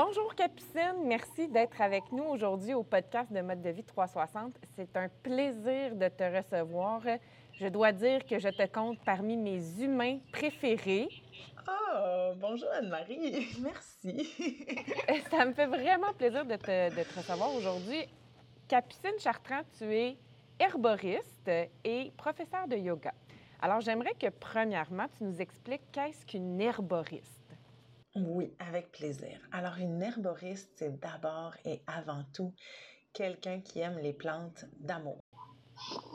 Bonjour Capucine, merci d'être avec nous aujourd'hui au podcast de Mode de vie 360. C'est un plaisir de te recevoir. Je dois dire que je te compte parmi mes humains préférés. Oh, bonjour Anne-Marie, merci. Ça me fait vraiment plaisir de te, de te recevoir aujourd'hui. Capucine Chartrand, tu es herboriste et professeur de yoga. Alors, j'aimerais que, premièrement, tu nous expliques qu'est-ce qu'une herboriste? Oui, avec plaisir. Alors, une herboriste, c'est d'abord et avant tout quelqu'un qui aime les plantes d'amour.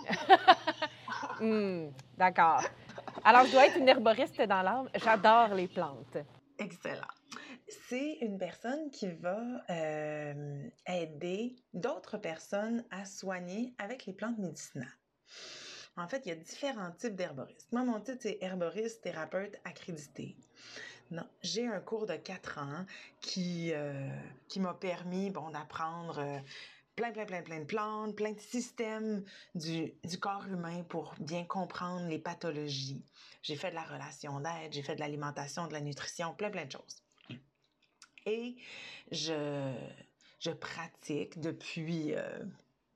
Hmm, D'accord. Alors, je dois être une herboriste dans l'âme. J'adore les plantes. Excellent. C'est une personne qui va euh, aider d'autres personnes à soigner avec les plantes médicinales. En fait, il y a différents types d'herboristes. Moi, mon titre, c'est herboriste thérapeute accrédité. Non, j'ai un cours de quatre ans qui, euh, qui m'a permis bon, d'apprendre euh, plein, plein, plein, plein de plantes, plein de systèmes du, du corps humain pour bien comprendre les pathologies. J'ai fait de la relation d'aide, j'ai fait de l'alimentation, de la nutrition, plein, plein de choses. Et je, je pratique depuis euh,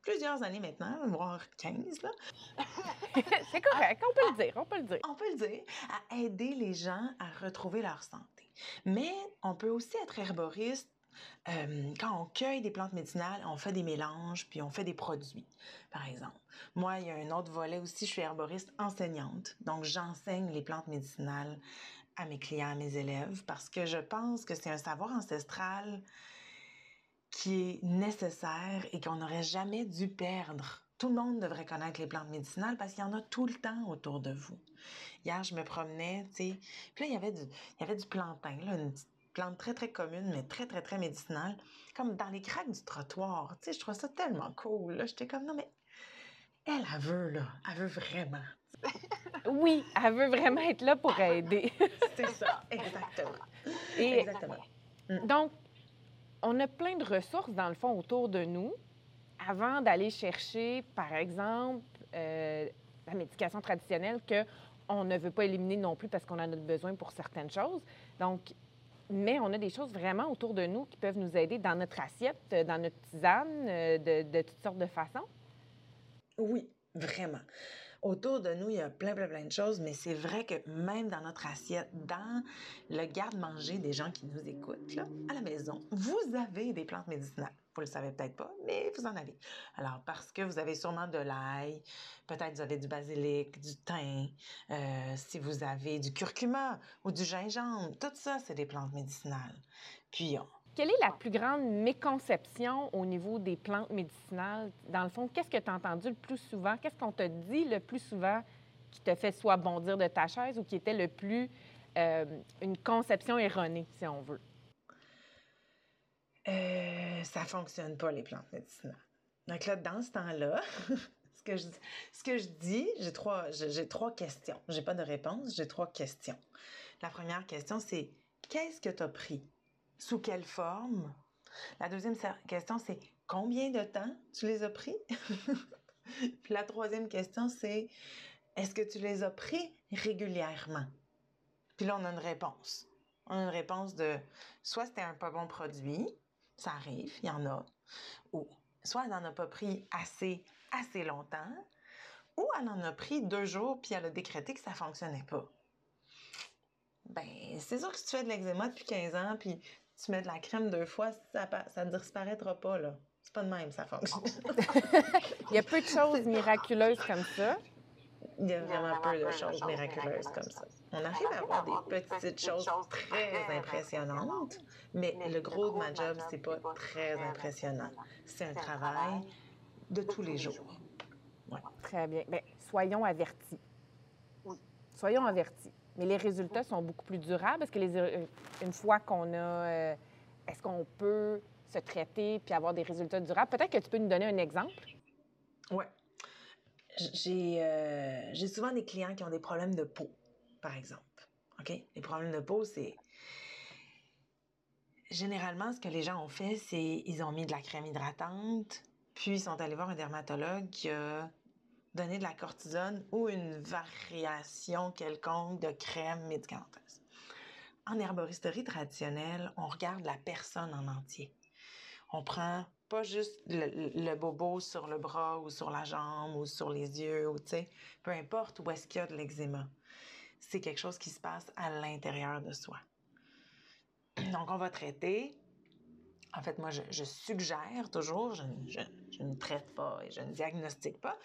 plusieurs années maintenant, voire 15, là, C'est correct, on peut le dire, on peut le dire. on peut le dire, à aider les gens à retrouver leur santé. Mais on peut aussi être herboriste euh, quand on cueille des plantes médicinales, on fait des mélanges, puis on fait des produits, par exemple. Moi, il y a un autre volet aussi, je suis herboriste enseignante. Donc, j'enseigne les plantes médicinales à mes clients, à mes élèves, parce que je pense que c'est un savoir ancestral qui est nécessaire et qu'on n'aurait jamais dû perdre. Tout le monde devrait connaître les plantes médicinales parce qu'il y en a tout le temps autour de vous. Hier, je me promenais, tu sais, puis là, il y avait du, il y avait du plantain, là, une petite plante très, très commune, mais très, très, très médicinale, comme dans les craques du trottoir. Tu sais, je trouve ça tellement cool. là. J'étais comme, non, mais elle, elle veut, là. Elle veut vraiment. Oui, elle veut vraiment être là pour aider. C'est ça, exactement. Et Exactement. donc, on a plein de ressources, dans le fond, autour de nous avant d'aller chercher, par exemple, euh, la médication traditionnelle que on ne veut pas éliminer non plus parce qu'on en a besoin pour certaines choses. Donc, mais on a des choses vraiment autour de nous qui peuvent nous aider dans notre assiette, euh, dans notre tisane, euh, de, de toutes sortes de façons. Oui, vraiment. Autour de nous, il y a plein, plein, plein de choses, mais c'est vrai que même dans notre assiette, dans le garde-manger des gens qui nous écoutent, là, à la maison, vous avez des plantes médicinales. Vous le savez peut-être pas, mais vous en avez. Alors, parce que vous avez sûrement de l'ail, peut-être vous avez du basilic, du thym, euh, si vous avez du curcuma ou du gingembre, tout ça, c'est des plantes médicinales. Puis, Quelle est la plus grande méconception au niveau des plantes médicinales? Dans le fond, qu'est-ce que tu as entendu le plus souvent? Qu'est-ce qu'on te dit le plus souvent qui te fait soit bondir de ta chaise ou qui était le plus euh, une conception erronée, si on veut? Euh, ça fonctionne pas, les plantes médicinales. Donc là, dans ce temps-là, ce, que je, dis, j'ai trois, j'ai trois questions. J'ai pas de réponse, j'ai trois questions. La première question, c'est qu'est-ce que tu as pris? Sous quelle forme? La deuxième question, c'est combien de temps tu les as pris? Puis la troisième question, c'est est-ce que tu les as pris régulièrement? Puis là, on a une réponse. On a une réponse de soit c'était un pas bon produit, ça arrive, il y en a, ou soit elle n'en a pas pris assez, assez longtemps, ou elle en a pris deux jours puis elle a décrété que ça fonctionnait pas. Ben, c'est sûr que si tu fais de l'eczéma depuis 15 ans puis tu mets de la crème deux fois, ça, ne disparaîtra pas, là. C'est pas de même, ça fonctionne. Il y a peu de choses miraculeuses comme ça. Il y a vraiment peu de choses miraculeuses comme ça. On arrive à avoir des petites choses très impressionnantes, mais le gros de ma job, c'est pas très impressionnant. C'est un travail de tous les jours. Très bien. Bien, soyons avertis. Soyons avertis. Mais les résultats sont beaucoup plus durables parce que les, euh, une fois qu'on a. euh, Est-ce qu'on peut se traiter puis avoir des résultats durables? Peut-être que tu peux nous donner un exemple. Ouais. J'ai euh, j'ai souvent des clients qui ont des problèmes de peau, par exemple. OK? Les problèmes de peau, c'est. Généralement, ce que les gens ont fait, c'est ils ont mis de la crème hydratante, puis ils sont allés voir un dermatologue qui a donné de la cortisone ou une variation quelconque de crème médicamenteuse. en herboristerie traditionnelle, on regarde la personne en entier. On prend pas juste le, bobo sur le bras ou sur la jambe ou sur les yeux ou tu sais, peu importe où est-ce qu'il y a de l'eczéma. C'est quelque chose qui se passe à l'intérieur de soi. Donc, on va traiter en fait, moi, je, suggère toujours, je, ne traite pas et je ne diagnostique pas,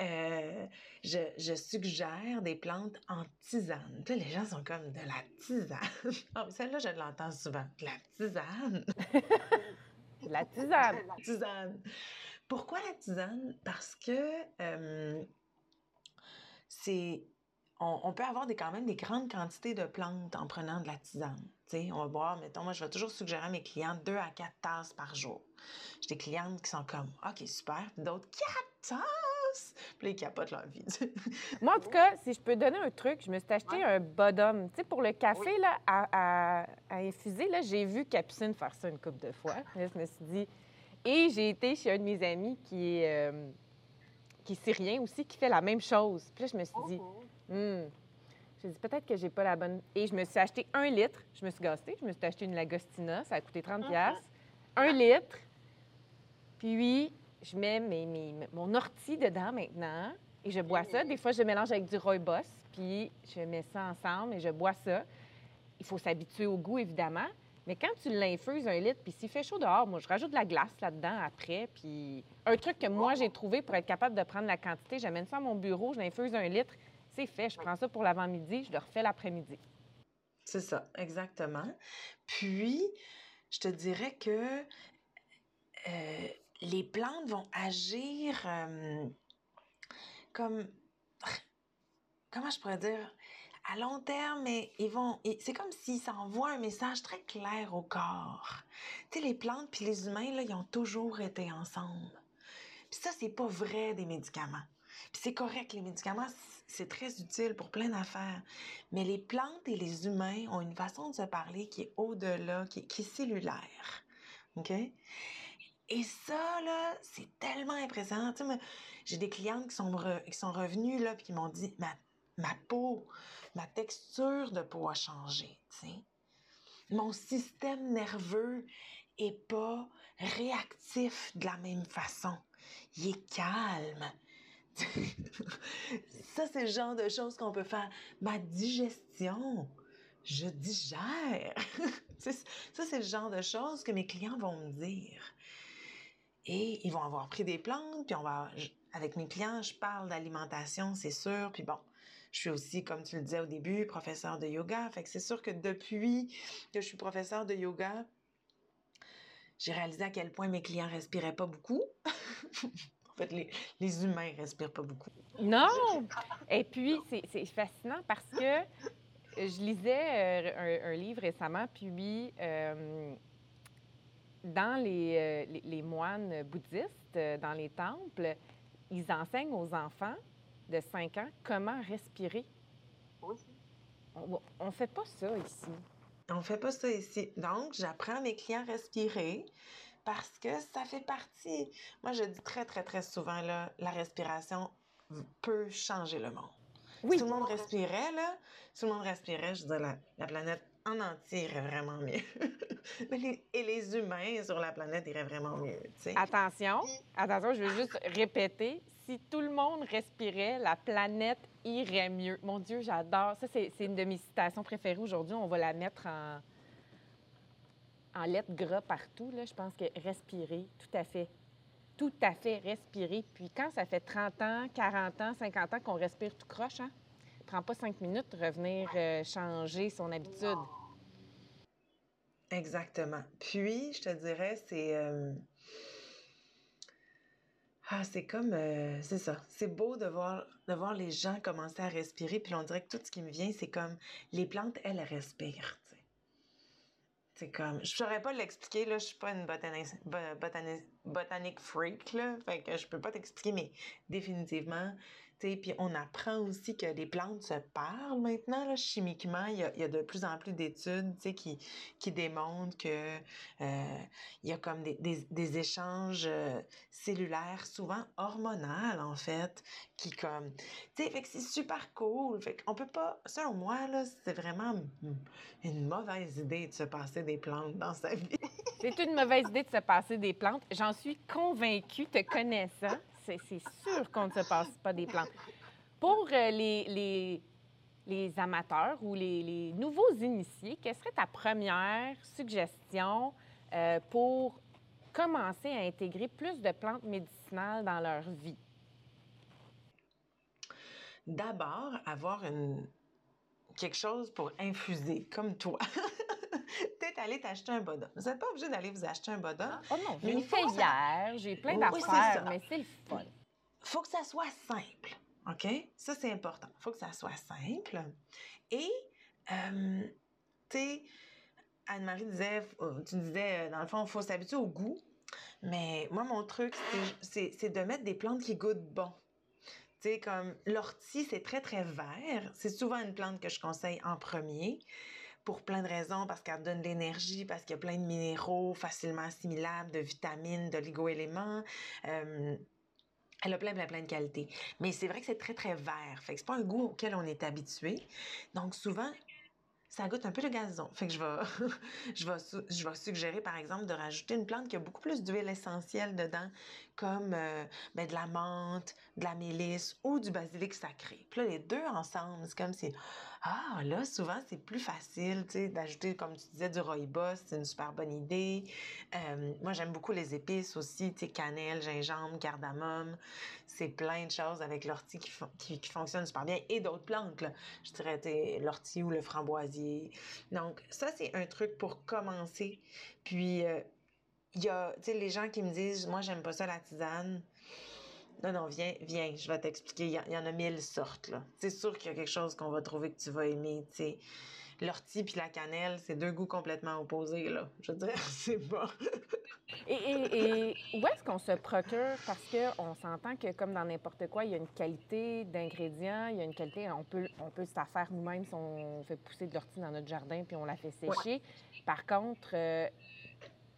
euh, je, suggère des plantes en tisane. Les gens sont comme de la tisane. Oh, celle-là, je l'entends souvent. De la tisane. la tisane. la tisane. Pourquoi la tisane? Parce que euh, c'est on, peut avoir des, quand même des grandes quantités de plantes en prenant de la tisane. On va boire, mettons, moi, je vais toujours suggérer à mes clients deux à quatre tasses par jour. J'ai des clientes qui sont comme, OK, super, d'autres, quatre tasses! Puis ils capotent leur vie. moi, en tout cas, si je peux donner un truc, je me suis acheté un bottom. Tu sais, pour le café, là, à, infuser, là, j'ai vu Capucine faire ça une couple de fois. je me suis dit... Et j'ai été chez un de mes amis qui est... Euh, qui est syrien aussi, qui fait la même chose. Puis là, je me suis dit, oh. J'ai dit peut-être que j'ai pas la bonne. Et je me suis acheté un litre. Je me suis gastée. Je me suis acheté une Lagostina. Ça a coûté 30 uh-huh. Un litre. Puis, je mets mon ortie dedans maintenant. Et je bois ça. Des fois, je mélange avec du rooibos. Puis, je mets ça ensemble et je bois ça. Il faut s'habituer au goût, évidemment. Mais quand tu l'infuses un litre, puis s'il fait chaud dehors, moi, je rajoute de la glace là-dedans après. Puis, un truc que moi, j'ai trouvé pour être capable de prendre la quantité, j'amène ça à mon bureau, je l'infuse un litre c'est fait. Je prends ça pour l'avant-midi, je le refais l'après-midi. C'est ça, exactement. Puis, je te dirais que euh, les plantes vont agir euh, comme. Comment je pourrais dire? À long terme, ils vont. C'est comme s'ils s'envoient un message très clair au corps. Tu sais, les plantes puis les humains, là, ils ont toujours été ensemble. Puis ça, c'est pas vrai des médicaments. Puis c'est correct, les médicaments, c'est très utile pour plein d'affaires. Mais les plantes et les humains ont une façon de se parler qui est au-delà, qui, est cellulaire. OK? Et ça, là, c'est tellement impressionnant. Tu sais, j'ai des clientes qui sont, qui sont revenues, là, puis qui m'ont dit, ma, ma peau, ma texture de peau a changé, tu sais. Mon système nerveux est pas réactif de la même façon. Il est calme. ça, c'est le genre de choses qu'on peut faire. Ma digestion, je digère. ça, c'est le genre de choses que mes clients vont me dire. Et ils vont avoir pris des plantes, puis on va, avec mes clients, je parle d'alimentation, c'est sûr. Puis bon, je suis aussi, comme tu le disais au début, professeur de yoga. Fait que c'est sûr que depuis que je suis professeur de yoga, j'ai réalisé à quel point mes clients respiraient pas beaucoup. les, les humains respirent pas beaucoup. Non! Et puis, c'est fascinant parce que je lisais euh, un, livre récemment, puis euh, dans les, euh, les, moines bouddhistes, dans les temples, ils enseignent aux enfants de 5 ans comment respirer. On ne fait pas ça ici. On ne fait pas ça ici. Donc, j'apprends mes clients à respirer parce que ça fait partie. Moi, je dis très, très, très souvent, là, la respiration peut changer le monde. Si tout le monde respirait, là, si tout le monde respirait, je dirais, la, la planète en entier irait vraiment mieux. et les humains sur la planète iraient vraiment mieux. Attention, attention, je veux juste répéter. Si tout le monde respirait, la planète irait mieux. Mon Dieu, j'adore. Ça, c'est une de mes citations préférées aujourd'hui. On va la mettre en, en lettres gras partout, là, je pense que respirer, tout à fait. Tout à fait, respirer. Puis quand ça fait 30 ans, 40 ans, 50 ans qu'on respire tout croche, hein? prend pas cinq minutes de revenir euh, changer son habitude. Exactement. Puis, je te dirais, c'est. Euh, ah, c'est comme. Euh, c'est ça. C'est beau de voir, de voir les gens commencer à respirer. Puis on dirait que tout ce qui me vient, c'est comme les plantes, elles respirent. C'est comme, je saurais pas l'expliquer, là, je suis pas une botanique, freak, là, fait que je peux pas t'expliquer, mais définitivement, puis on apprend aussi que les plantes se parlent maintenant, là, chimiquement. Il y, a, de plus en plus d'études qui, qui démontrent que euh, il y a comme des, des, échanges euh, cellulaires, souvent hormonaux, en fait, qui comme... Tu sais, c'est super cool. Fait qu'on peut pas... Selon moi, là, c'est vraiment une mauvaise idée de se passer des plantes dans sa vie. c'est une mauvaise idée de se passer des plantes. J'en suis convaincue, te connaissant c'est sûr qu'on ne se passe pas des plantes. Pour euh, les, les, amateurs ou les, nouveaux initiés, quelle serait ta première suggestion euh, pour commencer à intégrer plus de plantes médicinales dans leur vie? D'abord, avoir une, quelque chose pour infuser, comme toi. Aller t'acheter un bodum. Vous n'êtes pas obligé d'aller vous acheter un bodum. Ah, oh non, j'ai une hier, j'ai plein d'affaires, mais c'est le fun. faut que ça soit simple. OK? Ça, c'est important. faut que ça soit simple. Et, euh, tu sais, Anne-Marie disait, euh, tu disais, euh, dans le fond, il faut s'habituer au goût. Mais moi, mon truc, c'est de mettre des plantes qui goûtent bon. Tu sais, comme l'ortie, c'est très, très vert. C'est souvent une plante que je conseille en premier pour plein de raisons, parce qu'elle donne de l'énergie, parce qu'il y a plein de minéraux facilement assimilables, de vitamines, d'oligo-éléments. Elle a plein, plein, plein de qualités. Mais c'est vrai que c'est très, très vert. Fait que c'est pas un goût auquel on est habitué. Donc, souvent, ça goûte un peu le gazon. Fait que je vais, je vais, je suggérer, par exemple, de rajouter une plante qui a beaucoup plus d'huile essentielle dedans, comme euh, ben, de la menthe, de la mélisse ou du basilic sacré. Puis là, les deux ensemble, c'est comme si ah, là, souvent, c'est plus facile, tu sais, d'ajouter, comme tu disais, du rooibos, c'est une super bonne idée. Euh, moi, j'aime beaucoup les épices aussi, tu sais, cannelle, gingembre, cardamome. C'est plein de choses avec l'ortie qui, fonctionnent super bien. Et d'autres plantes, là. Je dirais, tu l'ortie ou le framboisier. Donc, ça, c'est un truc pour commencer. Puis, euh, il y a, tu sais, les gens qui me disent, moi, j'aime pas ça, la tisane. Non, non, viens, viens, je vais t'expliquer. Il y, en a mille sortes, là. C'est sûr qu'il y a quelque chose qu'on va trouver que tu vas aimer, tu sais. L'ortie puis la cannelle, c'est deux goûts complètement opposés, là. Je veux dire, c'est bon. et, et, où est-ce qu'on se procure? Parce qu'on s'entend que, comme dans n'importe quoi, il y a une qualité d'ingrédients, il y a une qualité... On peut, on peut se faire nous-mêmes si on fait pousser de l'ortie dans notre jardin puis on la fait sécher. Par contre... Euh,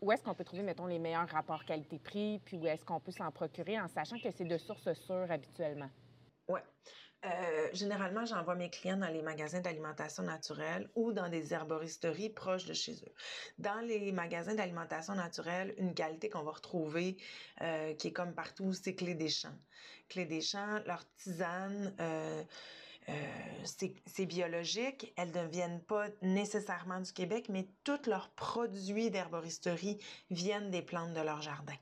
où est-ce qu'on peut trouver, mettons, les meilleurs rapports qualité-prix, puis où est-ce qu'on peut s'en procurer en sachant que c'est de sources sûres habituellement? Oui. Euh, généralement, j'envoie mes clients dans les magasins d'alimentation naturelle ou dans des herboristeries proches de chez eux. Dans les magasins d'alimentation naturelle, une qualité qu'on va retrouver, euh, qui est comme partout, c'est Clé des Champs. Clé des Champs, leur tisane, euh, euh, c'est biologique. Elles ne viennent pas nécessairement du Québec, mais tous leurs produits d'herboristerie viennent des plantes de leur jardin.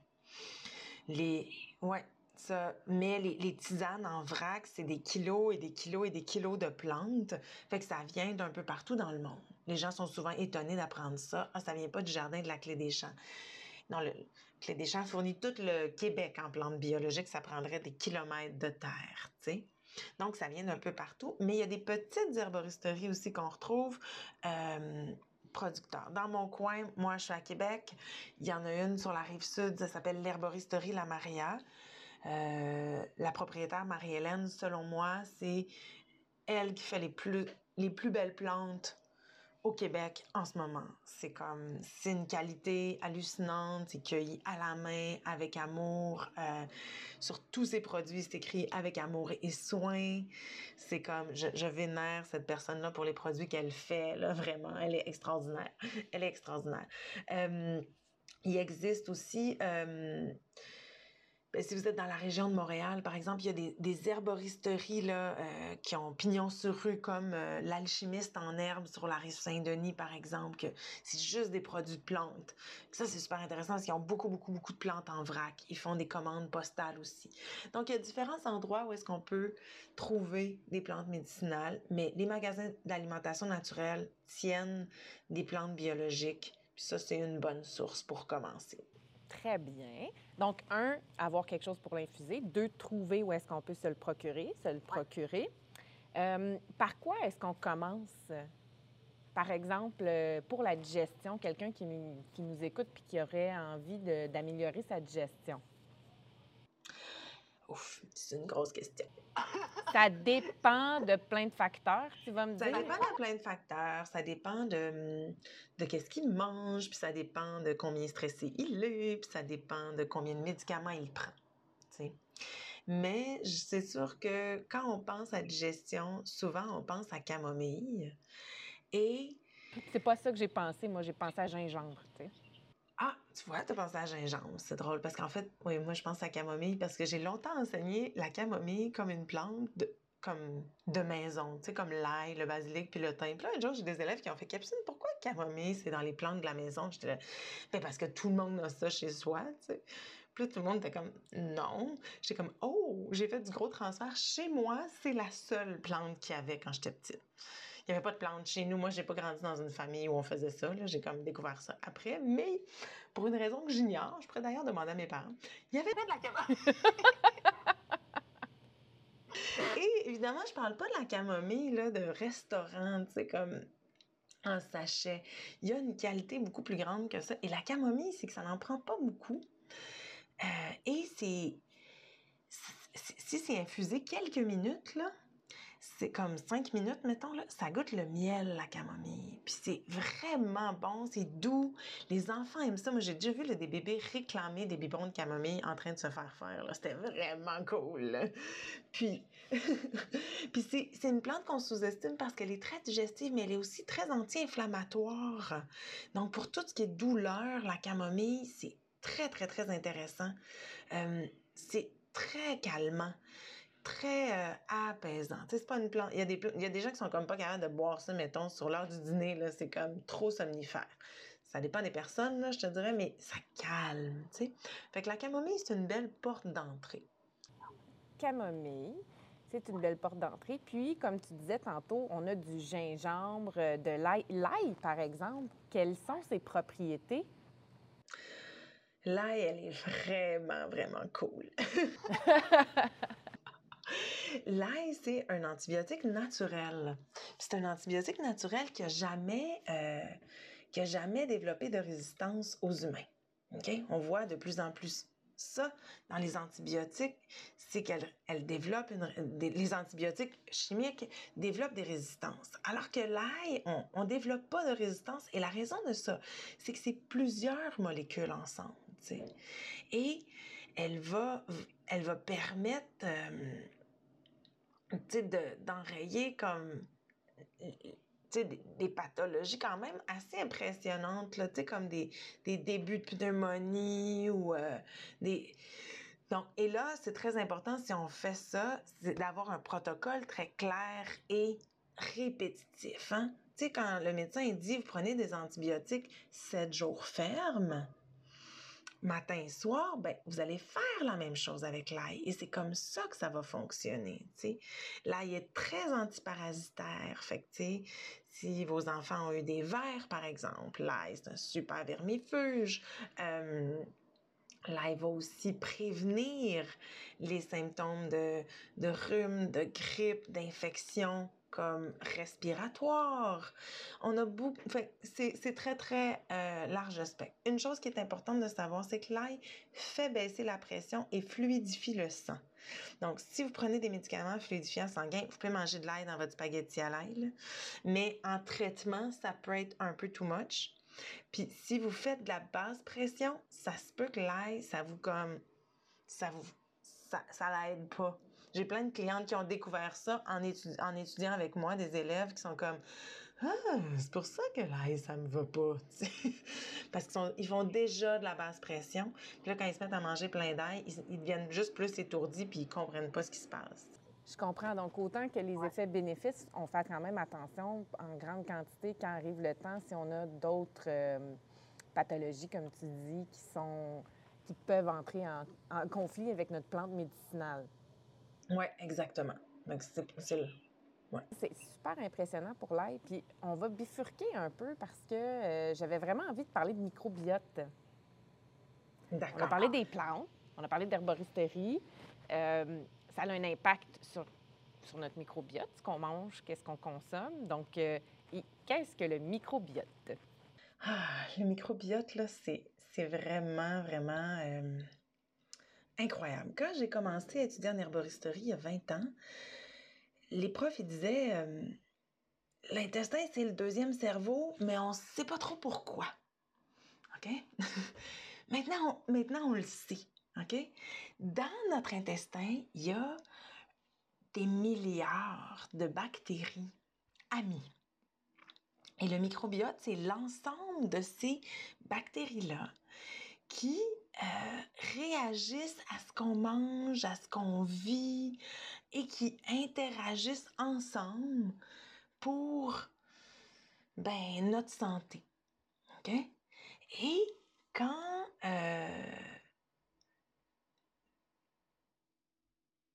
Les, ouais, ça, mais les, tisanes en vrac, c'est des kilos et des kilos et des kilos de plantes. Fait que ça vient d'un peu partout dans le monde. Les gens sont souvent étonnés d'apprendre ça. Ah, ça vient pas du jardin de la Clé des Champs. Non, le Clé des Champs fournit tout le Québec en plantes biologiques. Ça prendrait des kilomètres de terre, tu sais. Donc, ça vient d'un peu partout. Mais il y a des petites herboristeries aussi qu'on retrouve. Euh, producteurs. Dans mon coin, moi, je suis à Québec. Il y en a une sur la rive sud, ça s'appelle l'herboristerie La Maria. Euh, la propriétaire Marie-Hélène, selon moi, c'est elle qui fait les plus, les plus belles plantes au Québec en ce moment. C'est comme, c'est une qualité hallucinante, c'est cueilli à la main, avec amour. Euh, sur tous ces produits, c'est écrit avec amour et soin. C'est comme, je, je vénère cette personne-là pour les produits qu'elle fait, là, vraiment. Elle est extraordinaire. Elle est extraordinaire. Euh, il existe aussi... Euh, ben, si vous êtes dans la région de Montréal, par exemple, il y a des, herboristeries là, euh, qui ont pignon sur rue, comme euh, l'alchimiste en herbe sur la rive Saint-Denis, par exemple, que c'est juste des produits de plantes. ça, c'est super intéressant parce qu'ils ont beaucoup, beaucoup, beaucoup de plantes en vrac. Ils font des commandes postales aussi. Donc, il y a différents endroits où est-ce qu'on peut trouver des plantes médicinales, mais les magasins d'alimentation naturelle tiennent des plantes biologiques. Puis ça, c'est une bonne source pour commencer. Très bien. Donc, un, avoir quelque chose pour l'infuser. Deux, trouver où est-ce qu'on peut se le procurer, se le procurer. Euh, par quoi est-ce qu'on commence? Par exemple, euh, pour la digestion, quelqu'un qui, qui, nous écoute puis qui aurait envie d'améliorer sa digestion. Ouf, c'est une grosse question. ça dépend de plein de facteurs, tu vas me dire. Ça dépend de plein de facteurs. Ça dépend de, de qu'est-ce qu'il mange, puis ça dépend de combien stressé il est, puis ça dépend de combien de médicaments il prend. sais. Mais c'est sûr que quand on pense à digestion, souvent on pense à camomille. Et. C'est pas ça que j'ai pensé. Moi, j'ai pensé à gingembre, tu sais. Ah, tu vois, tu as pensé à gingembre. C'est drôle parce qu'en fait, oui, moi, je pense à camomille parce que j'ai longtemps enseigné la camomille comme une plante de, comme de maison, tu sais, comme l'ail, le basilic puis le thym. Puis là, un jour, j'ai des élèves qui ont fait Capucine, pourquoi camomille, c'est dans les plantes de la maison? J'étais là, ben parce que tout le monde a ça chez soi, tu sais. Puis là, tout le monde était comme non. J'étais comme oh, j'ai fait du gros transfert. Chez moi, c'est la seule plante qu'il y avait quand j'étais petite. N'y avait pas de plantes chez nous. Moi, j'ai pas grandi dans une famille où on faisait ça. J'ai comme découvert ça après. Mais pour une raison que j'ignore, je pourrais d'ailleurs demander à mes parents, il y avait pas de la camomille. Et évidemment, je parle pas de la camomille là, de restaurant, tu sais, comme en sachet. Il y a une qualité beaucoup plus grande que ça. Et la camomille, c'est que ça n'en prend pas beaucoup. Euh, et c'est. Si c'est infusé quelques minutes, là, c'est comme cinq minutes, mettons, là, ça goûte le miel, la camomille. Puis c'est vraiment bon, c'est doux. Les enfants aiment ça. Moi, j'ai déjà vu des bébés réclamer des biberons de camomille en train de se faire faire. C'était vraiment cool. Puis, Puis c'est une plante qu'on sous-estime parce qu'elle est très digestive, mais elle est aussi très anti-inflammatoire. Donc, pour tout ce qui est douleur, la camomille, c'est très, très, très intéressant. Euh, c'est très calmant très euh, apaisant. c'est pas une plante. Il y, a des, il y a des gens qui sont comme pas capables de boire ça, mettons, sur l'heure du dîner, là, c'est comme trop somnifère. Ça dépend des personnes, là, je te dirais, mais ça calme, tu sais. Fait que la camomille, c'est une belle porte d'entrée. Camomille, c'est une belle porte d'entrée. Puis, comme tu disais tantôt, on a du gingembre, euh, de l'ail. L'ail, par exemple, quelles sont ses propriétés? L'ail, elle est vraiment, vraiment cool. L'ail, c'est un antibiotique naturel. C'est un antibiotique naturel qui n'a jamais, euh, jamais développé de résistance aux humains. On voit de plus en plus ça dans les antibiotiques, c'est qu'elles développent les antibiotiques chimiques développent des résistances. Alors que l'ail, on ne développe pas de résistance. Et la raison de ça, c'est que c'est plusieurs molécules ensemble. Et elle va, elle va permettre euh, d'enrayer comme des, des, pathologies quand même assez impressionnantes, là, comme des, des, débuts de pneumonie ou euh, des... Donc, et là, c'est très important si on fait ça, c'est d'avoir un protocole très clair et répétitif. Hein? Tu sais, quand le médecin dit, vous prenez des antibiotiques sept jours fermes, matin et soir, ben, vous allez faire la même chose avec l'ail. Et c'est comme ça que ça va fonctionner. L'ail est très antiparasitaire. Fait que, si vos enfants ont eu des vers, par exemple, l'ail, c'est un super vermifuge. Euh, L'ail va aussi prévenir les symptômes de, de rhume, de grippe, d'infection comme respiratoire. On a beaucoup. c'est très, très euh, large spectre. Une chose qui est importante de savoir, c'est que l'ail fait baisser la pression et fluidifie le sang. Donc, si vous prenez des médicaments fluidifiants sanguins, vous pouvez manger de l'ail dans votre spaghetti à l'ail. Mais en traitement, ça peut être un peu too much. Puis, si vous faites de la basse pression, ça se peut que l'ail, ça vous comme. Ça vous. Ça, ça l'aide pas. J'ai plein de clientes qui ont découvert ça en, en étudiant avec moi, des élèves qui sont comme ah, c'est pour ça que l'ail, ça me va pas. Parce qu'ils font déjà de la basse pression. Puis là, quand ils se mettent à manger plein d'ail, ils, deviennent juste plus étourdis puis ils comprennent pas ce qui se passe. Je comprends. Donc, autant que les effets bénéfices, on fait quand même attention en grande quantité quand arrive le temps si on a d'autres euh, pathologies, comme tu dis, qui sont qui peuvent entrer en conflit avec notre plante médicinale. Oui, exactement. c'est Ouais. C'est super impressionnant pour l'ail. Puis on va bifurquer un peu parce que euh, j'avais vraiment envie de parler de microbiote. D'accord. On a parlé des plantes, on a parlé d'herboristerie. Euh, ça a un impact sur, sur notre microbiote, ce qu'on mange, qu'est-ce qu'on consomme. Donc, euh, qu'est-ce que le microbiote? Ah, le microbiote, là, c'est vraiment, vraiment incroyable. Quand j'ai commencé à étudier en herboristerie il y a 20 ans, les profs ils disaient euh, l'intestin c'est le deuxième cerveau, mais on ne sait pas trop pourquoi. OK? maintenant, on, maintenant, on le sait. OK? Dans notre intestin, il y a des milliards de bactéries amies. Et le microbiote, c'est l'ensemble de ces bactéries-là qui euh, réagissent à ce qu'on mange, à ce qu'on vit et qui interagissent ensemble pour ben, notre santé. OK? Et quand... Euh,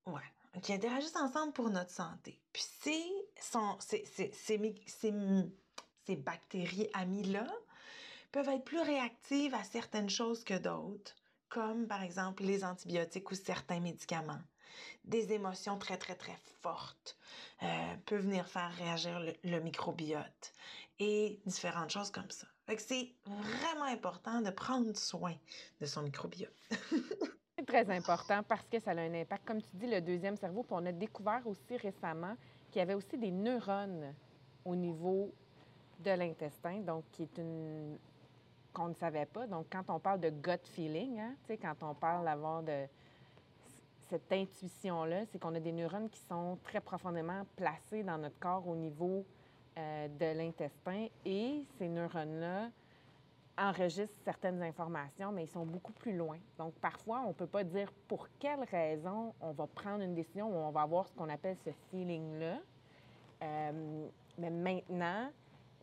ouais, qui interagissent ensemble pour notre santé. Puis ces, bactéries amies-là peuvent être plus réactives à certaines choses que d'autres, comme par exemple les antibiotiques ou certains médicaments. Des émotions très, très, très fortes euh, peuvent venir faire réagir le, microbiote et différentes choses comme ça. Fait c'est vraiment important de prendre soin de son microbiote. c'est très important parce que ça a un impact. Comme tu dis, le deuxième cerveau, on a découvert aussi récemment qu'il y avait aussi des neurones au niveau de l'intestin, donc qui est une qu'on ne savait pas. Donc, quand on parle de gut feeling, hein, quand on parle d'avoir de cette intuition-là, c'est qu'on a des neurones qui sont très profondément placés dans notre corps au niveau euh, de l'intestin et ces neurones-là enregistrent certaines informations, mais ils sont beaucoup plus loin. Donc, parfois, on ne peut pas dire pour quelle raison on va prendre une décision ou on va avoir ce qu'on appelle ce feeling-là. Euh, mais maintenant,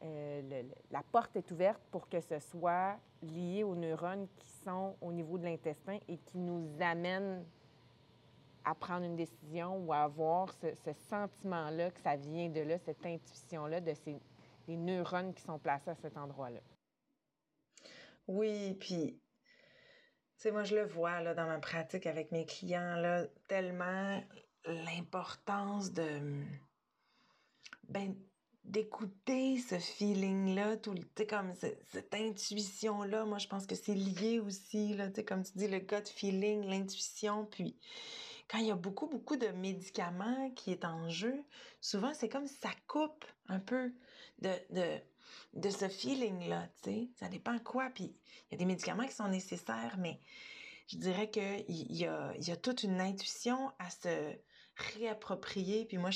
euh, la porte est ouverte pour que ce soit lié aux neurones qui sont au niveau de l'intestin et qui nous amènent à prendre une décision ou à avoir ce, sentiment-là que ça vient de là, cette intuition-là de ces des neurones qui sont placés à cet endroit-là. Oui, puis, tu sais, moi, je le vois là, dans ma pratique avec mes clients, là, tellement l'importance de, ben, d'écouter ce feeling-là, tout le comme cette intuition-là, moi je pense que c'est lié aussi, là, comme tu dis, le gut feeling, l'intuition, puis quand il y a beaucoup, beaucoup de médicaments qui est en jeu, souvent c'est comme ça coupe un peu de, ce feeling-là, tu sais, ça dépend quoi, puis il y a des médicaments qui sont nécessaires, mais je dirais qu'il y a, y a toute une intuition à se réapproprier, puis moi,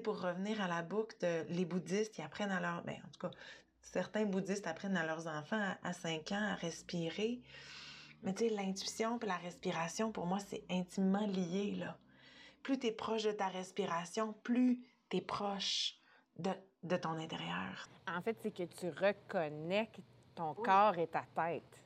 pour revenir à la boucle de les bouddhistes, ils apprennent à leur, ben, en tout cas, certains bouddhistes apprennent à leurs enfants à, 5 ans à respirer. Mais tu sais, l'intuition et la respiration, pour moi, c'est intimement lié, là. Plus tu es proche de ta respiration, plus tu es proche de, de, ton intérieur. En fait, c'est que tu reconnectes ton corps et ta tête.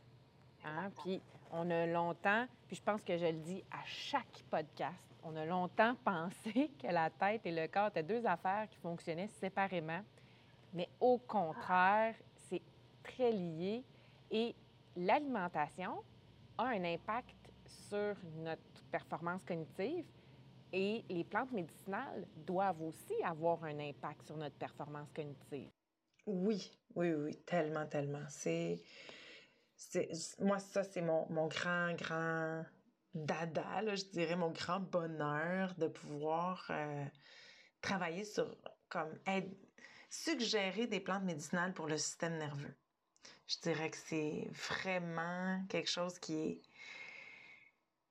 Hein? Puis on a longtemps, puis je pense que je le dis à chaque podcast, on a longtemps pensé que la tête et le corps étaient deux affaires qui fonctionnaient séparément, mais au contraire, c'est très lié et l'alimentation a un impact sur notre performance cognitive et les plantes médicinales doivent aussi avoir un impact sur notre performance cognitive. Oui, oui, oui, tellement, tellement. C'est, moi, ça, c'est mon, mon grand, grand dada, je dirais, mon grand bonheur de pouvoir euh, travailler sur, comme, suggérer des plantes médicinales pour le système nerveux. Je dirais que c'est vraiment quelque chose qui est,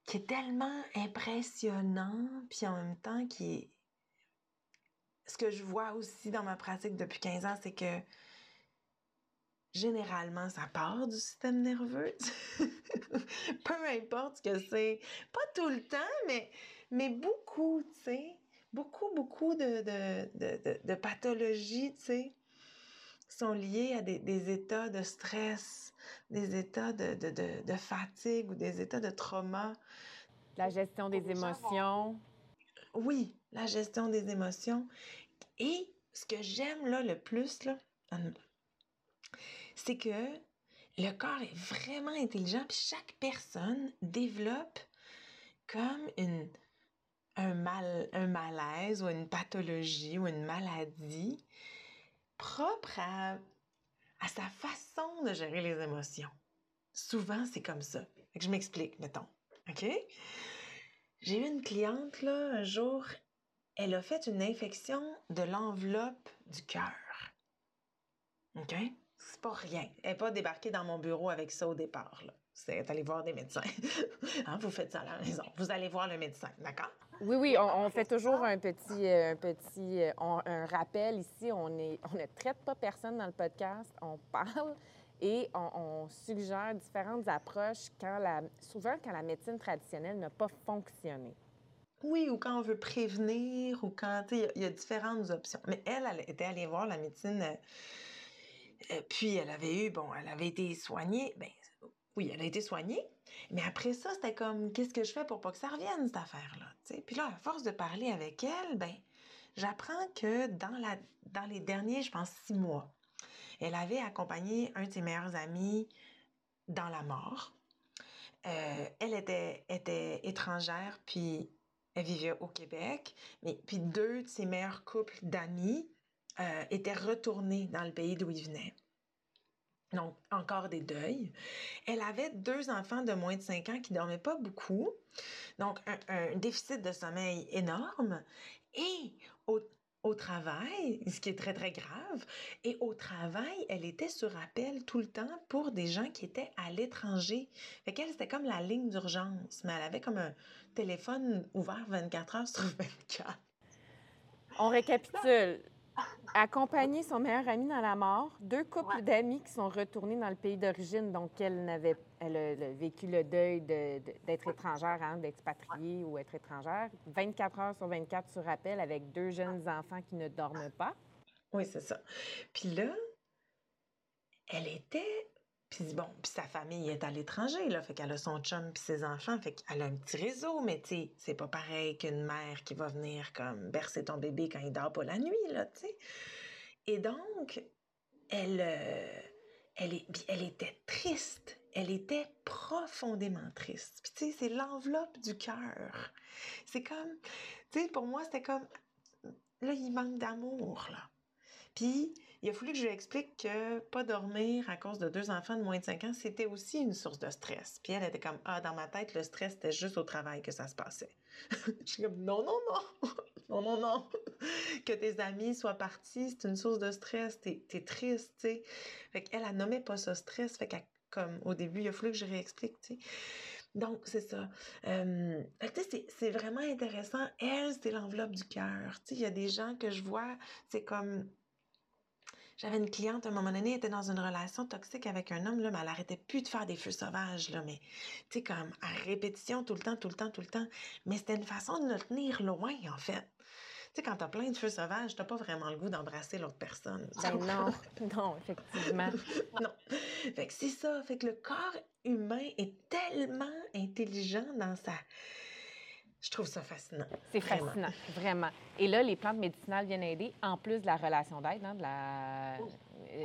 qui est tellement impressionnant, puis en même temps qui est... Ce que je vois aussi dans ma pratique depuis 15 ans, c'est que généralement, ça part du système nerveux. Peu importe ce que c'est. Pas tout le temps, mais, mais beaucoup, tu sais. Beaucoup, beaucoup de, de, pathologies, tu sais, sont liées à des, états de stress, des états de, fatigue ou des états de trauma. La gestion des émotions. Oui, la gestion des émotions. Et ce que j'aime là le plus, là, c'est que le corps est vraiment intelligent, puis chaque personne développe comme un, mal, un malaise ou une pathologie ou une maladie propre à, à sa façon de gérer les émotions. Souvent, c'est comme ça. je m'explique, mettons. OK? J'ai eu une cliente, là, un jour, elle a fait une infection de l'enveloppe du cœur. OK? C'est pas rien. Elle n'est pas débarquée dans mon bureau avec ça au départ, là. C'est aller voir des médecins. Hein, vous faites ça à la maison. Vous allez voir le médecin, d'accord? Oui, oui, on, fait toujours un petit, euh, un petit euh, un rappel ici. On, est, on ne traite pas personne dans le podcast. On parle et on, suggère différentes approches quand la, souvent quand la médecine traditionnelle n'a pas fonctionné. Oui, ou quand on veut prévenir, ou quand il y, a différentes options. Mais elle, elle était allée voir la médecine, euh, puis elle avait eu, bon, elle avait été soignée. Ben, oui, elle a été soignée, mais après ça, c'était comme, qu'est-ce que je fais pour pas que ça revienne, cette affaire-là? Puis là, à force de parler avec elle, ben, j'apprends que dans, la, dans les derniers, je pense, six mois, elle avait accompagné un de ses meilleurs amis dans la mort. Euh, elle était, était étrangère, puis elle vivait au Québec, mais puis deux de ses meilleurs couples d'amis euh, étaient retournés dans le pays d'où ils venaient. Donc, encore des deuils. Elle avait deux enfants de moins de 5 ans qui dormaient pas beaucoup. Donc, un, déficit de sommeil énorme. Et au, au, travail, ce qui est très, très grave, et au travail, elle était sur appel tout le temps pour des gens qui étaient à l'étranger. Fait qu'elle, c'était comme la ligne d'urgence, mais elle avait comme un téléphone ouvert 24 heures sur 24. On récapitule accompagner son meilleur ami dans la mort, deux couples d'amis qui sont retournés dans le pays d'origine, donc elle, n'avait, elle a vécu le deuil d'être étrangère, hein, d'expatriée ou être étrangère. 24 heures sur 24 sur appel avec deux jeunes enfants qui ne dorment pas. Oui, c'est ça. Puis là, elle était puis bon, puis sa famille est à l'étranger, là, fait qu'elle a son chum puis ses enfants, fait qu'elle a un petit réseau, mais tu sais, c'est pas pareil qu'une mère qui va venir comme bercer ton bébé quand il dort pas la nuit, là, tu sais. Et donc, elle, euh, elle, est, elle était triste, elle était profondément triste. Puis tu sais, c'est l'enveloppe du cœur. C'est comme, tu sais, pour moi, c'était comme, là, il manque d'amour, là. Puis, il a fallu que je lui explique que pas dormir à cause de deux enfants de moins de 5 ans, c'était aussi une source de stress. Puis elle était comme, ah, dans ma tête, le stress, c'était juste au travail que ça se passait. je suis comme, non, non, non, non, non, non. que tes amis soient partis, c'est une source de stress, t'es, es triste, tu sais. Fait qu'elle, elle nommait pas ça stress, fait qu'elle, comme au début, il a fallu que je réexplique, tu sais. Donc, c'est ça. Euh, c'est vraiment intéressant. Elle, c'est l'enveloppe du cœur. Il y a des gens que je vois, c'est comme j'avais une cliente, à un moment donné, elle était dans une relation toxique avec un homme, là, mais elle arrêtait plus de faire des feux sauvages, là, mais, tu sais, comme à répétition, tout le temps, tout le temps, tout le temps. Mais c'était une façon de le tenir loin, en fait. Tu sais, quand t'as plein de feux sauvages, t'as pas vraiment le goût d'embrasser l'autre personne. Ben non, non, effectivement. non. Fait que c'est ça. Fait que le corps humain est tellement intelligent dans sa je trouve ça fascinant. C'est fascinant, vraiment. Et là, les plantes médicinales viennent aider, en plus de la relation d'aide. Hein, la...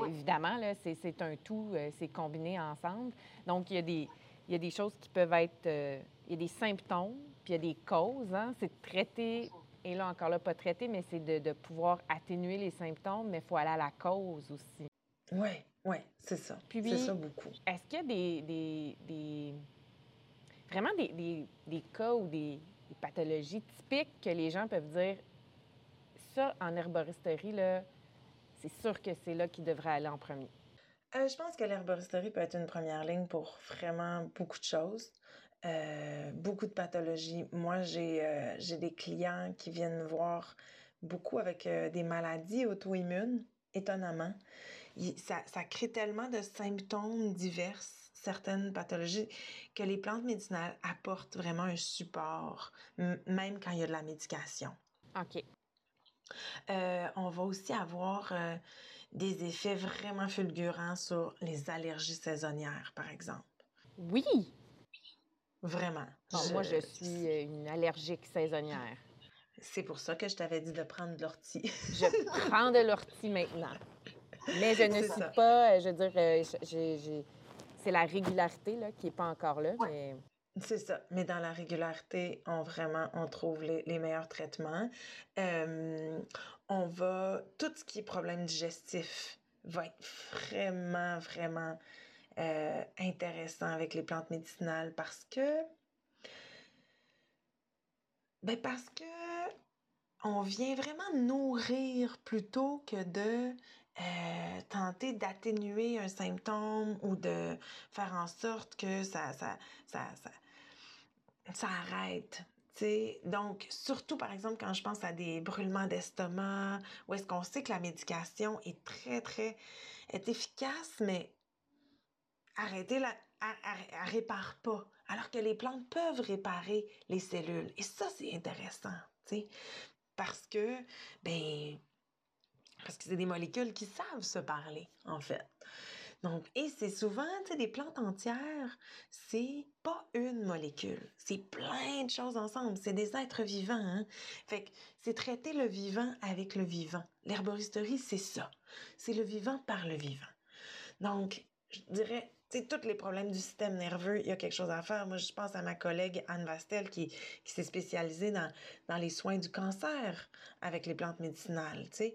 Évidemment, c'est un tout, euh, c'est combiné ensemble. Donc, il y, a des, il y a des choses qui peuvent être... Euh, il y a des symptômes, puis il y a des causes. Hein. C'est de traiter, et là, encore là, pas traiter, mais c'est de, de, pouvoir atténuer les symptômes, mais il faut aller à la cause aussi. Oui, oui, c'est ça. C'est ça beaucoup. Est-ce qu'il y a des, des, des vraiment des, des, des, cas ou des, pathologies typiques que les gens peuvent dire ça en herboristerie, c'est sûr que c'est là qu'il devrait aller en premier? Euh, je pense que l'herboristerie peut être une première ligne pour vraiment beaucoup de choses. Euh, beaucoup de pathologies. Moi, j'ai euh, des clients qui viennent me voir beaucoup avec des maladies auto-immunes, étonnamment. ça, ça crée tellement de symptômes divers certaines pathologies que les plantes médicinales apportent vraiment un support, même quand il y a de la médication. OK. Euh, on va aussi avoir euh, des effets vraiment fulgurants sur les allergies saisonnières, par exemple. Oui. Vraiment. Moi, je suis euh, une allergique saisonnière. C'est pour ça que je t'avais dit de prendre de l'ortie. je prends de l'ortie maintenant. Mais je ne suis pas, je veux dire, j'ai c'est la régularité là, qui n'est pas encore là. Mais... C'est ça. Mais dans la régularité, on vraiment, on trouve les, meilleurs traitements. Euh, on va, tout ce qui est problème digestif va être vraiment, vraiment euh, intéressant avec les plantes médicinales parce que Ben parce que on vient vraiment nourrir plutôt que de euh, tenter d'atténuer un symptôme ou de faire en sorte que ça, ça, ça, ça, ça arrête. T'sais, donc, surtout par exemple quand je pense à des brûlements d'estomac, où est-ce qu'on sait que la médication est très, très, est efficace, mais arrêter la, elle, répare pas. Alors que les plantes peuvent réparer les cellules. Et ça, c'est intéressant, tu Parce que, ben, parce que c'est des molécules qui savent se parler, en fait. Donc, et c'est souvent, tu sais, des plantes entières, c'est pas une molécule, c'est plein de choses ensemble, c'est des êtres vivants. Hein? Fait que c'est traiter le vivant avec le vivant. L'herboristerie, c'est ça. C'est le vivant par le vivant. Donc, je dirais, tu tous les problèmes du système nerveux, il y a quelque chose à faire. Moi, je pense à ma collègue Anne Vastel qui, qui s'est spécialisée dans, dans les soins du cancer avec les plantes médicinales, tu sais.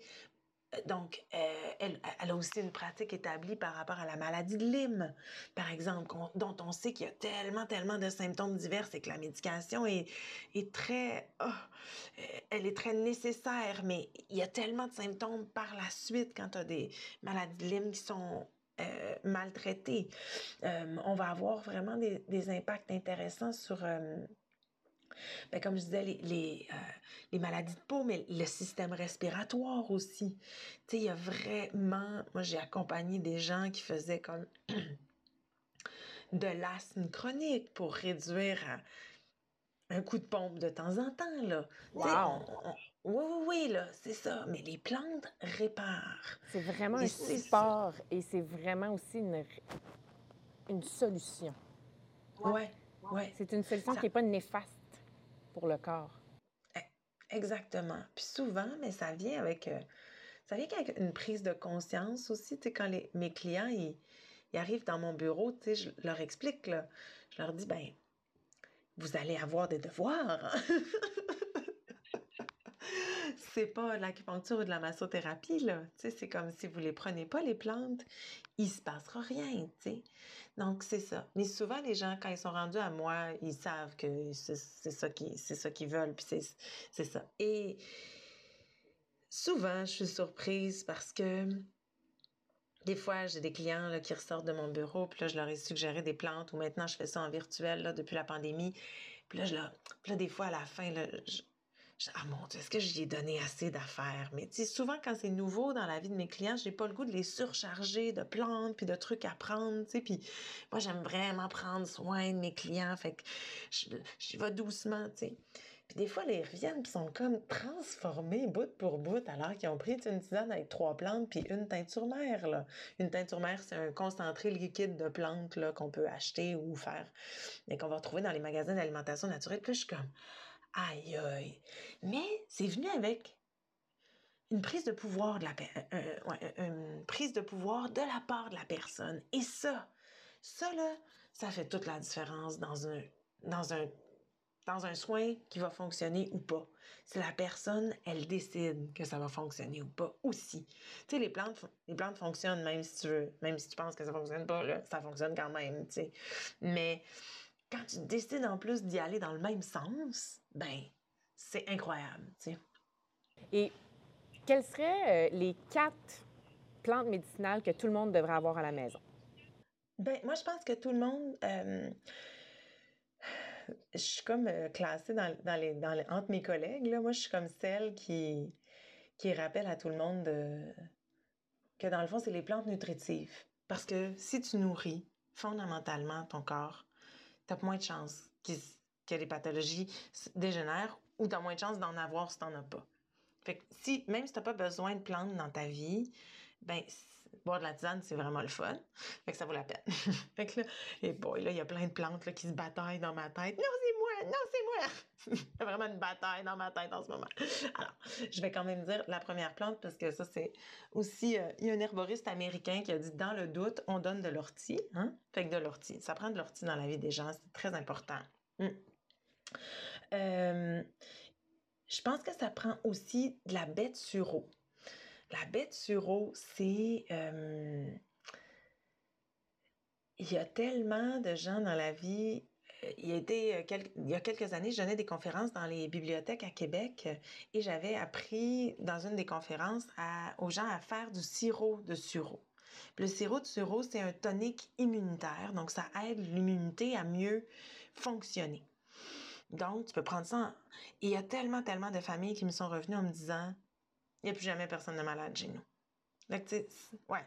Donc, euh, elle, a aussi une pratique établie par rapport à la maladie de Lyme, par exemple, dont on sait qu'il y a tellement, tellement de symptômes divers et que la médication est, très, oh, euh, elle est très nécessaire, mais il y a tellement de symptômes par la suite quand tu as des maladies de Lyme qui sont euh, maltraitées. on va avoir vraiment des impacts intéressants sur ben, comme je disais, les, les, euh, les, maladies de peau, mais le système respiratoire aussi. Tu sais, il y a vraiment... Moi, j'ai accompagné des gens qui faisaient comme de l'asthme chronique pour réduire un coup de pompe de temps en temps, là. Wow! oui, oui, oui, là, c'est ça. Mais les plantes réparent. C'est vraiment un support et c'est vraiment aussi une, une solution. Oui, ouais. C'est une solution qui n'est pas néfaste le corps. E, exactement. Puis souvent, mais ça vient avec, euh, ça vient avec une prise de conscience aussi. Quand les, mes clients, ils, arrivent dans mon bureau, tu je leur explique, je leur dis, ben, vous allez avoir des devoirs. C'est pas de l'acupuncture ou de la massothérapie, là. Tu sais, c'est comme si vous les prenez pas, les plantes, il se passera rien, tu sais. Donc, c'est ça. Mais souvent, les gens, quand ils sont rendus à moi, ils savent que c'est ça qu'ils ça qu'ils veulent, puis c'est ça. Et souvent, je suis surprise parce que des fois, j'ai des clients là, qui ressortent de mon bureau, puis là, je leur ai suggéré des plantes, ou maintenant, je fais ça en virtuel là, depuis la pandémie. Puis là, je là, des fois, à la fin, là, je, ah mon Dieu, est-ce que j'y ai donné assez d'affaires? Mais tu souvent quand c'est nouveau dans la vie de mes clients, j'ai pas le goût de les surcharger de plantes puis de trucs à prendre, tu sais. Puis moi, j'aime vraiment prendre soin de mes clients, fait que j'y vais doucement, tu sais. Puis des fois, ils reviennent puis sont comme transformés bout pour bout alors qu'ils ont pris une tisane avec trois plantes puis une teinture mère, là. Une teinture mère, c'est un concentré liquide de plantes, qu'on peut acheter ou faire, mais qu'on va retrouver dans les magasins d'alimentation naturelle. Puis je suis comme Aïe, aïe. Mais c'est venu avec une prise de pouvoir de la euh, euh, une prise de pouvoir de la part de la personne. Et ça, ça là, ça fait toute la différence dans un dans un dans un soin qui va fonctionner ou pas. C'est la personne, elle décide que ça va fonctionner ou pas aussi. Tu sais, les plantes, les plantes fonctionnent même si tu veux, même si tu penses que ça fonctionne pas, là, ça fonctionne quand même, tu sais. Mais quand tu décides en plus d'y aller dans le même sens, ben, c'est incroyable, tu sais. Et quelles seraient euh, les quatre plantes médicinales que tout le monde devrait avoir à la maison? Ben, moi, je pense que tout le monde. Euh, je suis comme euh, classée dans, dans, les, dans les, entre mes collègues. Là. Moi, je suis comme celle qui, qui rappelle à tout le monde que dans le fond, c'est les plantes nutritives. Parce que si tu nourris fondamentalement ton corps, tu as moins de chances que les pathologies dégénèrent ou tu as moins de chances d'en avoir si tu n'en as pas. Fait que si, même si tu n'as pas besoin de plantes dans ta vie, ben, boire de la tisane, c'est vraiment le fun. Fait que ça vaut la peine. fait que là, et boy, là, il y a plein de plantes là, qui se bataillent dans ma tête. Non, c'est moi! il y a vraiment une bataille dans ma tête en ce moment. Alors, je vais quand même dire la première plante parce que ça, c'est aussi. Euh, il y a un herboriste américain qui a dit dans le doute, on donne de l'ortie. Hein? Fait que de l'ortie. Ça prend de l'ortie dans la vie des gens, c'est très important. Hum. Euh, je pense que ça prend aussi de la bête sureau. La bête sureau, c'est... Euh, il y a tellement de gens dans la vie il, y a été, il y a quelques années, je donnais des conférences dans les bibliothèques à Québec et j'avais appris dans une des conférences aux gens à faire du sirop de sureau. Le sirop de sureau, c'est un tonique immunitaire, donc ça aide l'immunité à mieux fonctionner. Donc, tu peux prendre ça. Il y a tellement, tellement de familles qui me sont revenues en me disant il n'y a plus jamais personne de malade chez nous. Donc, ouais.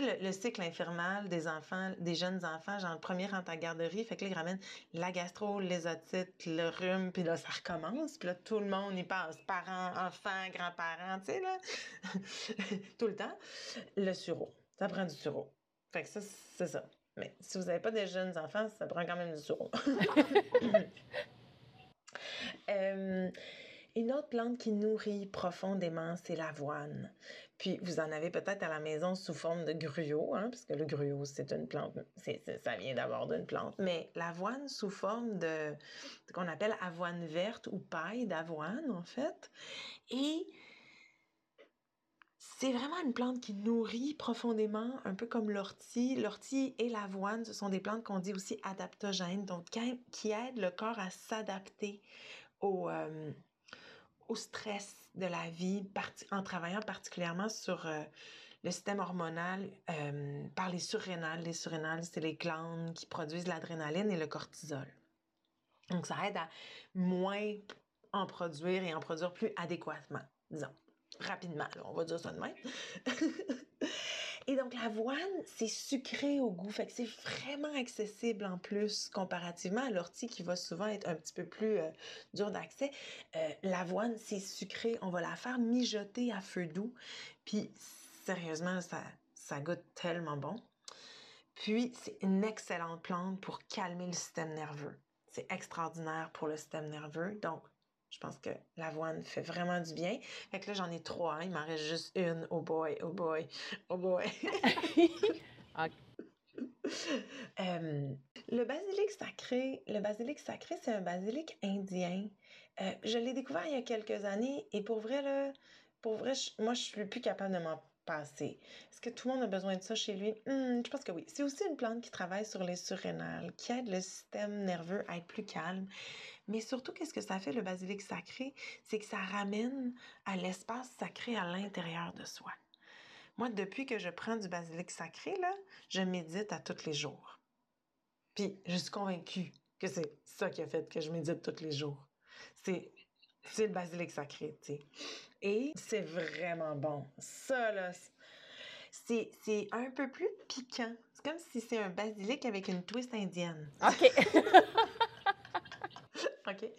Le, cycle infirmal des enfants, des jeunes enfants, genre le premier rentre à garderie, fait que là, ils ramènent la gastro, les otites, le rhume, puis là, ça recommence. Puis là, tout le monde y passe, parents, enfants, grands-parents, tu sais, là, tout le temps. Le sureau. Ça prend du sureau. Fait que ça, c'est ça. Mais si vous n'avez pas de jeunes enfants, ça prend quand même du sureau. Euh, une autre plante qui nourrit profondément, c'est l'avoine. Puis vous en avez peut-être à la maison sous forme de gruau, hein, puisque le gruau, c'est une plante, ça vient d'abord d'une plante. Mais l'avoine sous forme de ce qu'on appelle avoine verte ou paille d'avoine, en fait. Et c'est vraiment une plante qui nourrit profondément, un peu comme l'ortie. L'ortie et l'avoine, ce sont des plantes qu'on dit aussi adaptogènes, donc qui aident le corps à s'adapter au, euh, au stress de la vie en travaillant particulièrement sur euh, le système hormonal euh, par les surrénales. Les surrénales, c'est les glandes qui produisent l'adrénaline et le cortisol. Donc, ça aide à moins en produire et en produire plus adéquatement, disons rapidement, on va dire ça de même. Et donc, l'avoine, c'est sucré au goût. Fait que c'est vraiment accessible en plus, comparativement à l'ortie qui va souvent être un petit peu plus euh, dur d'accès. Euh, l'avoine, c'est sucré. On va la faire mijoter à feu doux. Puis, sérieusement, ça, ça goûte tellement bon. Puis, c'est une excellente plante pour calmer le système nerveux. C'est extraordinaire pour le système nerveux. Donc, je pense que l'avoine fait vraiment du bien. Fait que là, j'en ai trois. Hein. Il m'en reste juste une. Oh boy, oh boy, oh boy. le basilic sacré, le basilic sacré, c'est un basilic indien. Euh, je l'ai découvert il y a quelques années et pour vrai, là, pour vrai, moi, je suis plus capable de m'en passer. Est-ce que tout le monde a besoin de ça chez lui? Hmm, je pense que oui. C'est aussi une plante qui travaille sur les surrénales, qui aide le système nerveux à être plus calme. Mais surtout, qu'est-ce que ça fait le basilic sacré? C'est que ça ramène à l'espace sacré à l'intérieur de soi. Moi, depuis que je prends du basilic sacré, là, je médite à tous les jours. Puis, je suis convaincue que c'est ça qui a fait que je médite tous les jours. C'est, c'est le basilic sacré, tu sais. Et c'est vraiment bon. Ça, là, c'est, c'est un peu plus piquant. C'est comme si c'est un basilic avec une twist indienne. OK. OK.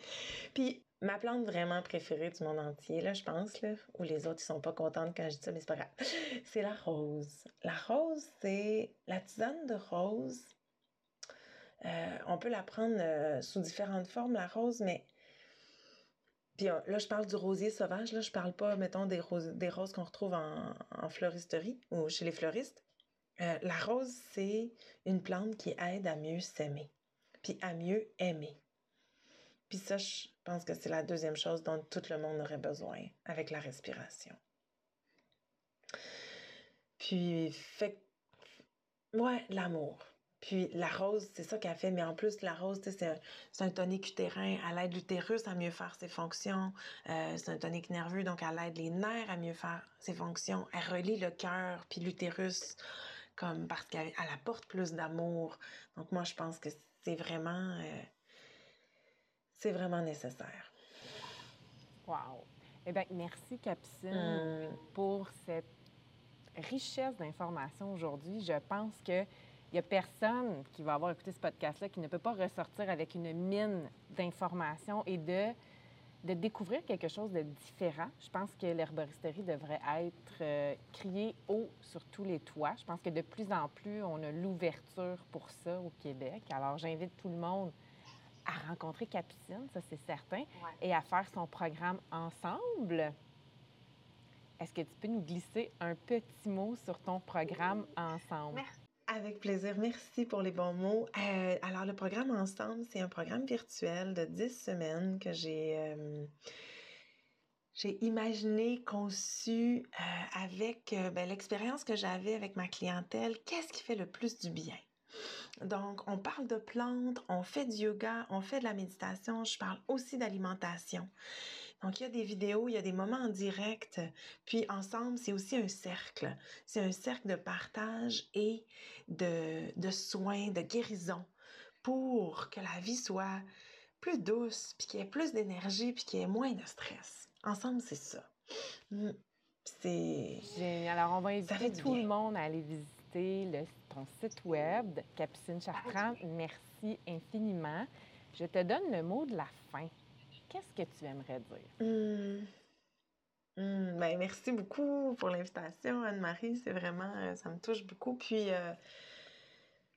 Puis, ma plante vraiment préférée du monde entier, là, je pense, là, ou les autres, ils sont pas contents quand je dis ça, mais c'est pas grave, c'est la rose. La rose, c'est la tisane de rose. Euh, on peut la prendre euh, sous différentes formes, la rose, mais. Puis euh, là, je parle du rosier sauvage, là, je parle pas, mettons, des roses, qu'on retrouve en, en, floristerie ou chez les fleuristes. la rose, c'est une plante qui aide à mieux s'aimer, puis à mieux aimer. Puis ça, je pense que c'est la deuxième chose dont tout le monde aurait besoin avec la respiration. Puis, fait. Ouais, l'amour. Puis la rose, c'est ça qu'elle fait, mais en plus, la rose, c'est un, un, tonique utérin. Elle aide l'utérus à mieux faire ses fonctions. Euh, c'est un tonique nerveux, donc elle aide les nerfs à mieux faire ses fonctions. Elle relie le cœur puis l'utérus comme parce qu'elle apporte plus d'amour. Donc moi, je pense que c'est vraiment euh, c'est vraiment nécessaire. Wow. Eh bien, merci, Capucine, mm. pour cette richesse d'informations aujourd'hui. Je pense qu'il n'y a personne qui va avoir écouté ce podcast-là qui ne peut pas ressortir avec une mine d'informations et de, de découvrir quelque chose de différent. Je pense que l'herboristerie devrait être euh, criée haut sur tous les toits. Je pense que de plus en plus, on a l'ouverture pour ça au Québec. Alors, j'invite tout le monde à rencontrer Capucine, ça c'est certain, et à faire son programme ensemble. Est-ce que tu peux nous glisser un petit mot sur ton programme ensemble? Avec plaisir. Merci pour les bons mots. Euh, alors, le programme Ensemble, c'est un programme virtuel de 10 semaines que j'ai euh, imaginé, conçu euh, avec ben, l'expérience que j'avais avec ma clientèle. Qu'est-ce qui fait le plus du bien? Donc, on parle de plantes, on fait du yoga, on fait de la méditation, je parle aussi d'alimentation. Donc, il y a des vidéos, il y a des moments en direct, puis ensemble, c'est aussi un cercle. C'est un cercle de partage et de, de soins, de guérison pour que la vie soit plus douce, puis qu'il y ait plus d'énergie, puis qu'il y ait moins de stress. Ensemble, c'est ça. Mm. C'est... Génial. Alors, on va inviter tout le monde à aller visiter le, ton site web, Capucine Chartrand. Merci infiniment. Je te donne le mot de la fin. Qu'est-ce que tu aimerais dire? Hmm, ben, merci beaucoup pour l'invitation, Anne-Marie. C'est vraiment, euh, ça me touche beaucoup. Puis, euh,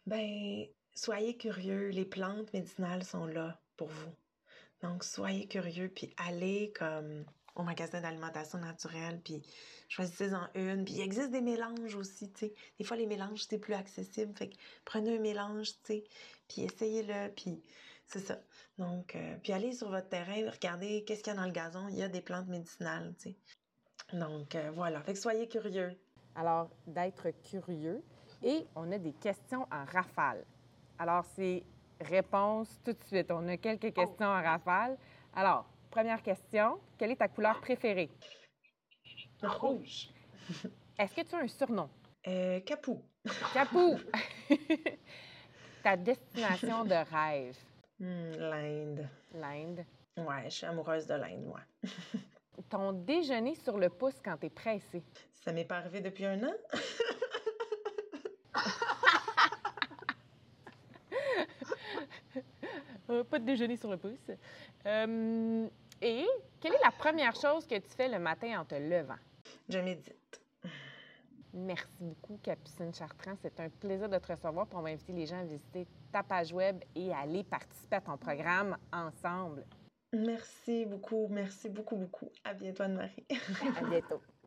ben, soyez curieux. Les plantes médicinales sont là pour vous. Donc, soyez curieux, puis allez comme au magasin d'alimentation naturelle, puis choisissez-en une. Puis il existe des mélanges aussi, tu sais. Des fois, les mélanges, c'est plus accessible. Fait que prenez un mélange, tu sais, puis essayez-le, puis c'est ça. Donc, euh, puis allez sur votre terrain, regardez qu'est-ce qu'il y a dans le gazon. Il y a des plantes médicinales, tu sais. Donc, euh, voilà. Fait que soyez curieux. Alors, d'être curieux. Et on a des questions en rafale. Alors, c'est réponse tout de suite. On a quelques questions en rafale. Alors, première question. Quelle est ta couleur préférée? rouge. Est-ce que tu as un surnom? Euh, Capou. Capou. ta destination de rêve? Hmm, L'Inde. L'Inde. Ouais, je suis amoureuse de l'Inde, moi. Ton déjeuner sur le pouce quand tu es pressé. Ça m'est pas arrivé depuis un an. Euh, pas de déjeuner sur le pouce. Euh, et quelle est la première chose que tu fais le matin en te levant? Je médite. Merci beaucoup, Capucine Chartrand. C'est un plaisir de te recevoir. on va inviter les gens à visiter ta page web et à aller participer à ton programme ensemble. Merci beaucoup. Merci beaucoup, beaucoup. À bientôt, Anne-Marie. à bientôt.